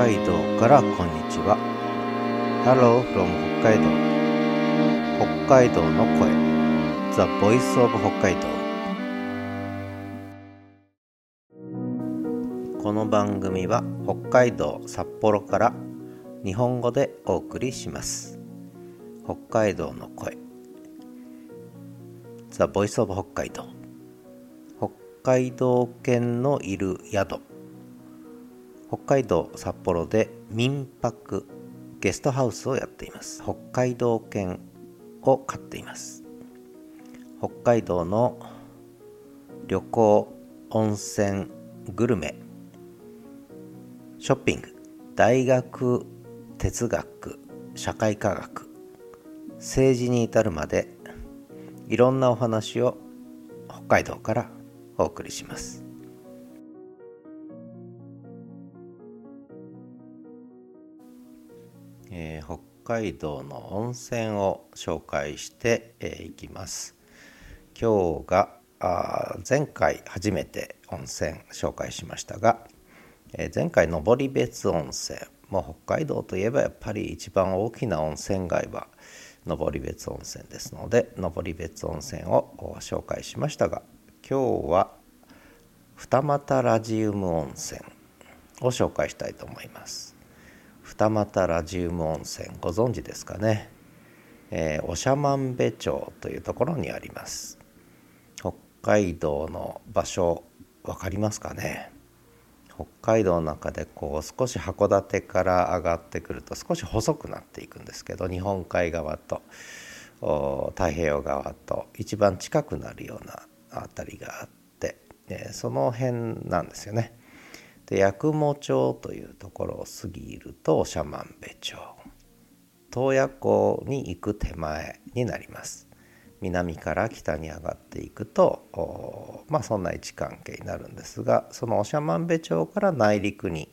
海道からこんにちは。Hello from 北海道。北海道の声。The Voice of 北海道。この番組は北海道札幌から日本語でお送りします。北海道の声。The Voice of 北海道。北海道犬のいる宿。北海道札幌で民泊ゲストハウスをやっています。北海道犬を飼っています。北海道の旅行温泉グルメショッピング大学哲学社会科学政治に至るまでいろんなお話を北海道からお送りします。えー、北海道の温泉を紹介してい、えー、きます。今日があ前回初めて温泉紹介しましたが、えー、前回登別温泉もう北海道といえばやっぱり一番大きな温泉街は登別温泉ですので登別温泉を紹介しましたが今日は二俣ラジウム温泉を紹介したいと思います。二俣ラジウム温泉ご存知ですかね、えー、長万部町というところにあります。北海道の場所分かりますかね？北海道の中でこう少し函館から上がってくると少し細くなっていくんですけど日本海側と太平洋側と一番近くなるような辺りがあって、えー、その辺なんですよね。で八雲町というところを過ぎると長万部町。洞爺湖に行く手前になります。南から北に上がっていくとまあそんな位置関係になるんですがその長万部町から内陸に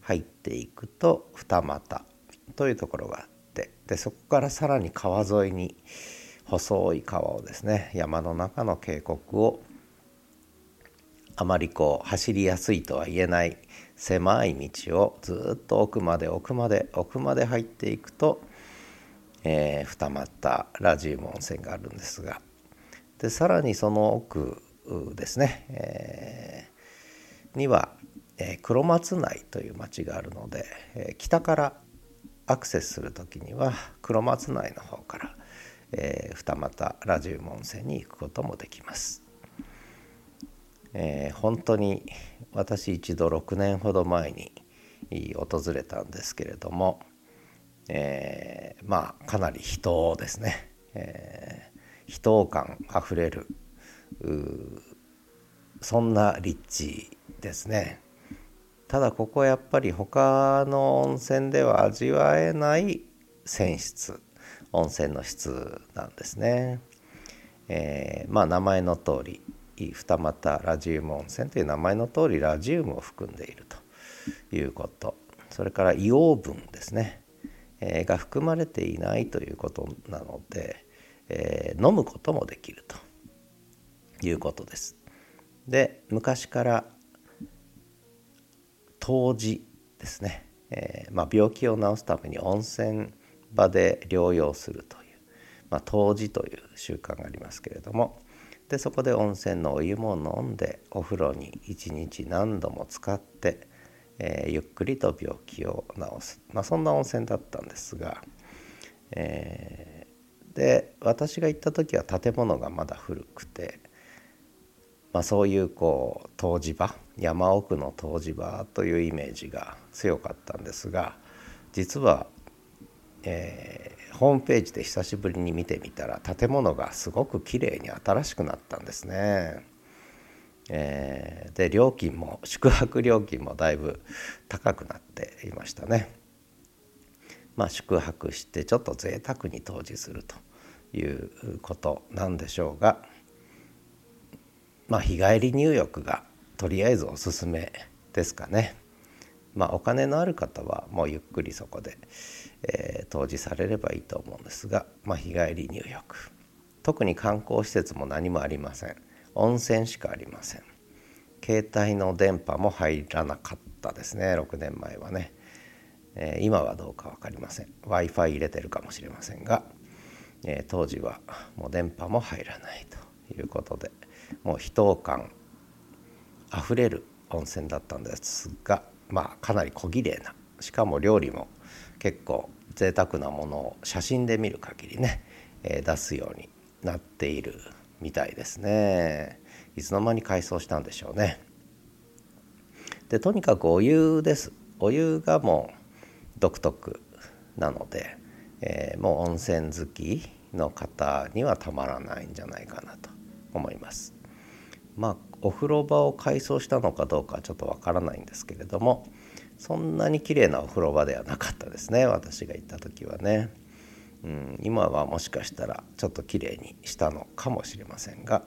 入っていくと二俣というところがあってでそこからさらに川沿いに細い川をですね山の中の渓谷をあまりこう走りやすいとは言えない狭い道をずっと奥まで奥まで奥まで入っていくと、えー、二俣ラジウム温泉があるんですがでさらにその奥ですね、えー、には、えー、黒松内という町があるので、えー、北からアクセスする時には黒松内の方から、え、二俣ラジウム温泉に行くこともできます。えー、本当に私一度6年ほど前に訪れたんですけれども、えー、まあかなり人ですね、えー、人感あふれるそんな立地ですね。ただここやっぱり他の温泉では味わえない泉質温泉の質なんですね、えー、まあ名前の通り二俣ラジウム温泉という名前の通りラジウムを含んでいるということ。それから硫黄分ですね、えー、が含まれていないということなので、えー、飲むこともできるということです。で昔から湯治ですね、えーまあ、病気を治すために温泉場で療養するという、まあ、湯治という習慣がありますけれどもでそこで温泉のお湯も飲んでお風呂に一日何度も使って、えー、ゆっくりと病気を治す、まあ、そんな温泉だったんですが、えー、で私が行った時は建物がまだ古くて、まあ、そういうこう湯治場山奥の湯治場というイメージが強かったんですが実は、えホームページで久しぶりに見てみたら建物がすごく綺麗に新しくなったんですね。えー、で料金も 宿泊料金もだいぶ高くなっていましたね。まあ宿泊してちょっと贅沢に湯治するということなんでしょうがまあ日帰り入浴がとりあえずおすすめですかね。まあお金のある方はもうゆっくりそこでえー、投じされればいいと思うんですが、まあ、日帰り入浴。特に観光施設も何もありません。温泉しかありません。携帯の電波も入らなかったですね。6年前はね。えー、今はどうか分かりません。w i f i 入れてるかもしれませんが、えー、当時はもう電波も入らないということでもう秘湯感あふれる温泉だったんですがまあかなり小綺麗なしかも料理も結構贅沢なものを写真で見る限りね、えー、出すようになっているみたいですね。いつの間に改装したんでしょうね。でとにかくお湯です。お湯がもう独特なので、えー、もう温泉好きの方にはたまらないんじゃないかなと思います。まあお風呂場を改装したのかどうかちょっとわからないんですけれどもそんなに綺麗なお風呂場ではなかったですね私が行った時はね、うん、今はもしかしたらちょっと綺麗にしたのかもしれませんが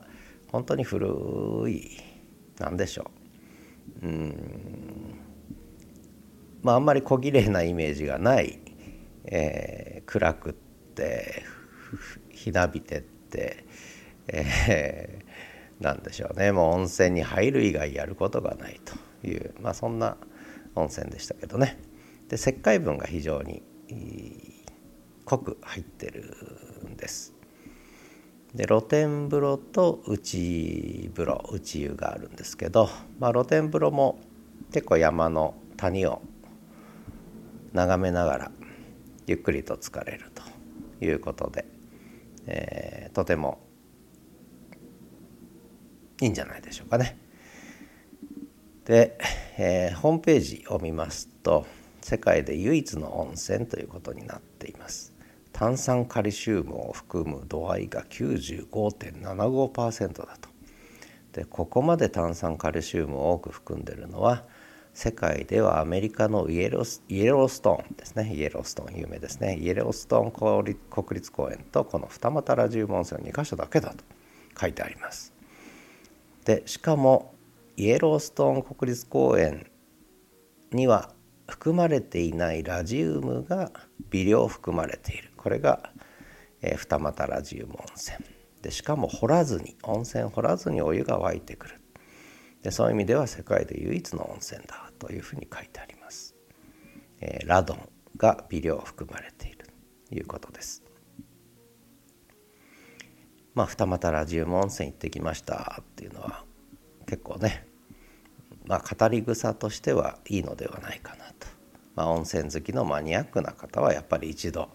本当に古い何でしょう。うんまああんまり小綺麗なイメージがない、えー、暗くってひなびてって、えー、なんでしょうね。もう温泉に入る以外やることがないというまあそんな温泉でしたけどね。で石灰分が非常に濃く入ってるんです。で露天風呂と内風呂内湯があるんですけど、まあ、露天風呂も結構山の谷を眺めながらゆっくりと疲れるということで、えー、とてもいいんじゃないでしょうかね。で、えー、ホームページを見ますと世界で唯一の温泉ということになっています。炭酸カルシウムを含む度合いが95.75%だと。でここまで炭酸カルシウムを多く含んでいるのは世界ではアメリカのイエロイエローストーンですね。イエローストーン有名ですね。イエローストーン国立公園とこの二俣ラジウム温泉の2か所だけだと書いてあります。でしかもイエローストーン国立公園には含まれていないラジウムが微量含まれている。これが、えー、二俣ラジウム温泉。でしかも掘らずに温泉掘らずにお湯が湧いてくる。でそういう意味では世界で唯一の温泉だというふうに書いてあります、えー、ラドンが微量含まれているということです。まあ二俣ラジウム温泉行ってきましたっていうのは結構ねまあ、語り草としてはいいのではないかなと、まあ、温泉好きのマニアックな方はやっぱり一度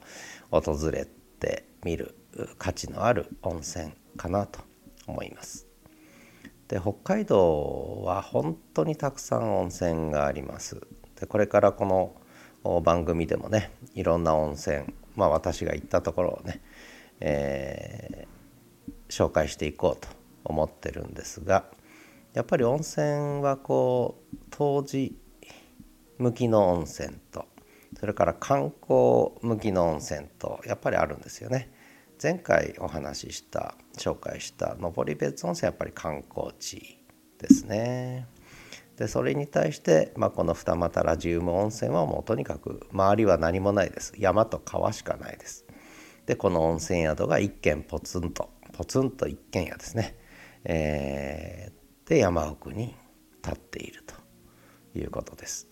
訪れてみる価値のある温泉かなと思います。で北海道は本当にたくさん温泉があります。でこれからこの番組でもねいろんな温泉まあ私が行ったところをね、えー、紹介していこうと思ってるんですがやっぱり温泉はこう当時向きの温泉とそれから観光向きの温泉とやっぱりあるんですよね。前回お話しした紹介した登別温泉やっぱり観光地ですね。でそれに対して、まあ、この二俣ラジウム温泉はもうとにかく周りは何もないです山と川しかないです。でこの温泉宿が一軒ポツンとポツンと一軒家ですね、えで山奥に立っているということです。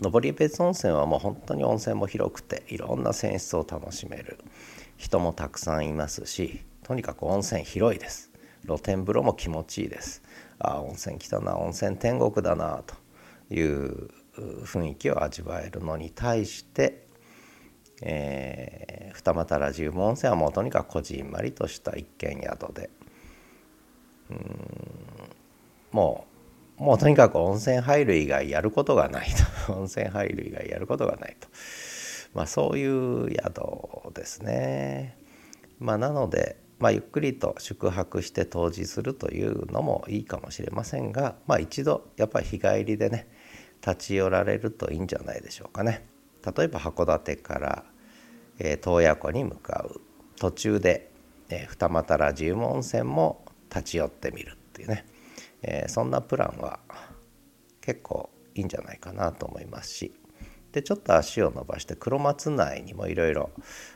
登別温泉はもう本当に温泉も広くていろんな泉質を楽しめる。人もたくさんいますしとにかく温泉広いです。露天風呂も気持ちいいです。ああ温泉来たな温泉天国だなという雰囲気を味わえるのに対して、えー、二俣ラジウム温泉はもうとにかくこじんまりとした一軒宿でもうもうとにかく温泉入る以外やることがないと温泉入る以外やることがないと、まあ、そういう宿ですね。まあ、なので、まあ、ゆっくりと宿泊して湯治するというのもいいかもしれませんが、まあ、一度やっぱり日帰りでね立ち寄られるといいんじゃないでしょうかね。例えば函館から、え、洞爺湖に向かう途中で、え、二俣ラジウム温泉も立ち寄ってみるっていうね、え、そんなプランは結構いいんじゃないかなと思いますし。でちょっと足を伸ばして黒松内にもいろいろ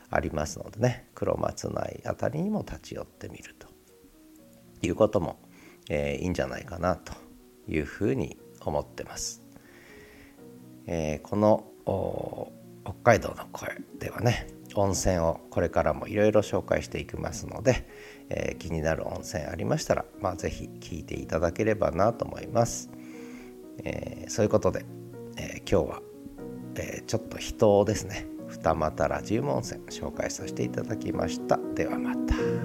ありますのでね。黒松内あたりにも立ち寄ってみるということも、えー、いいんじゃないかなというふうに思ってます。えー、この北海道の声ではね温泉をこれからもいろいろ紹介していきますので、えー、気になる温泉ありましたら、まあ、是非聞いていただければなと思います。えー、そういうことで、え今日は、えちょっと人をですね二俣ラジウム温泉紹介させていただきました。ではまた。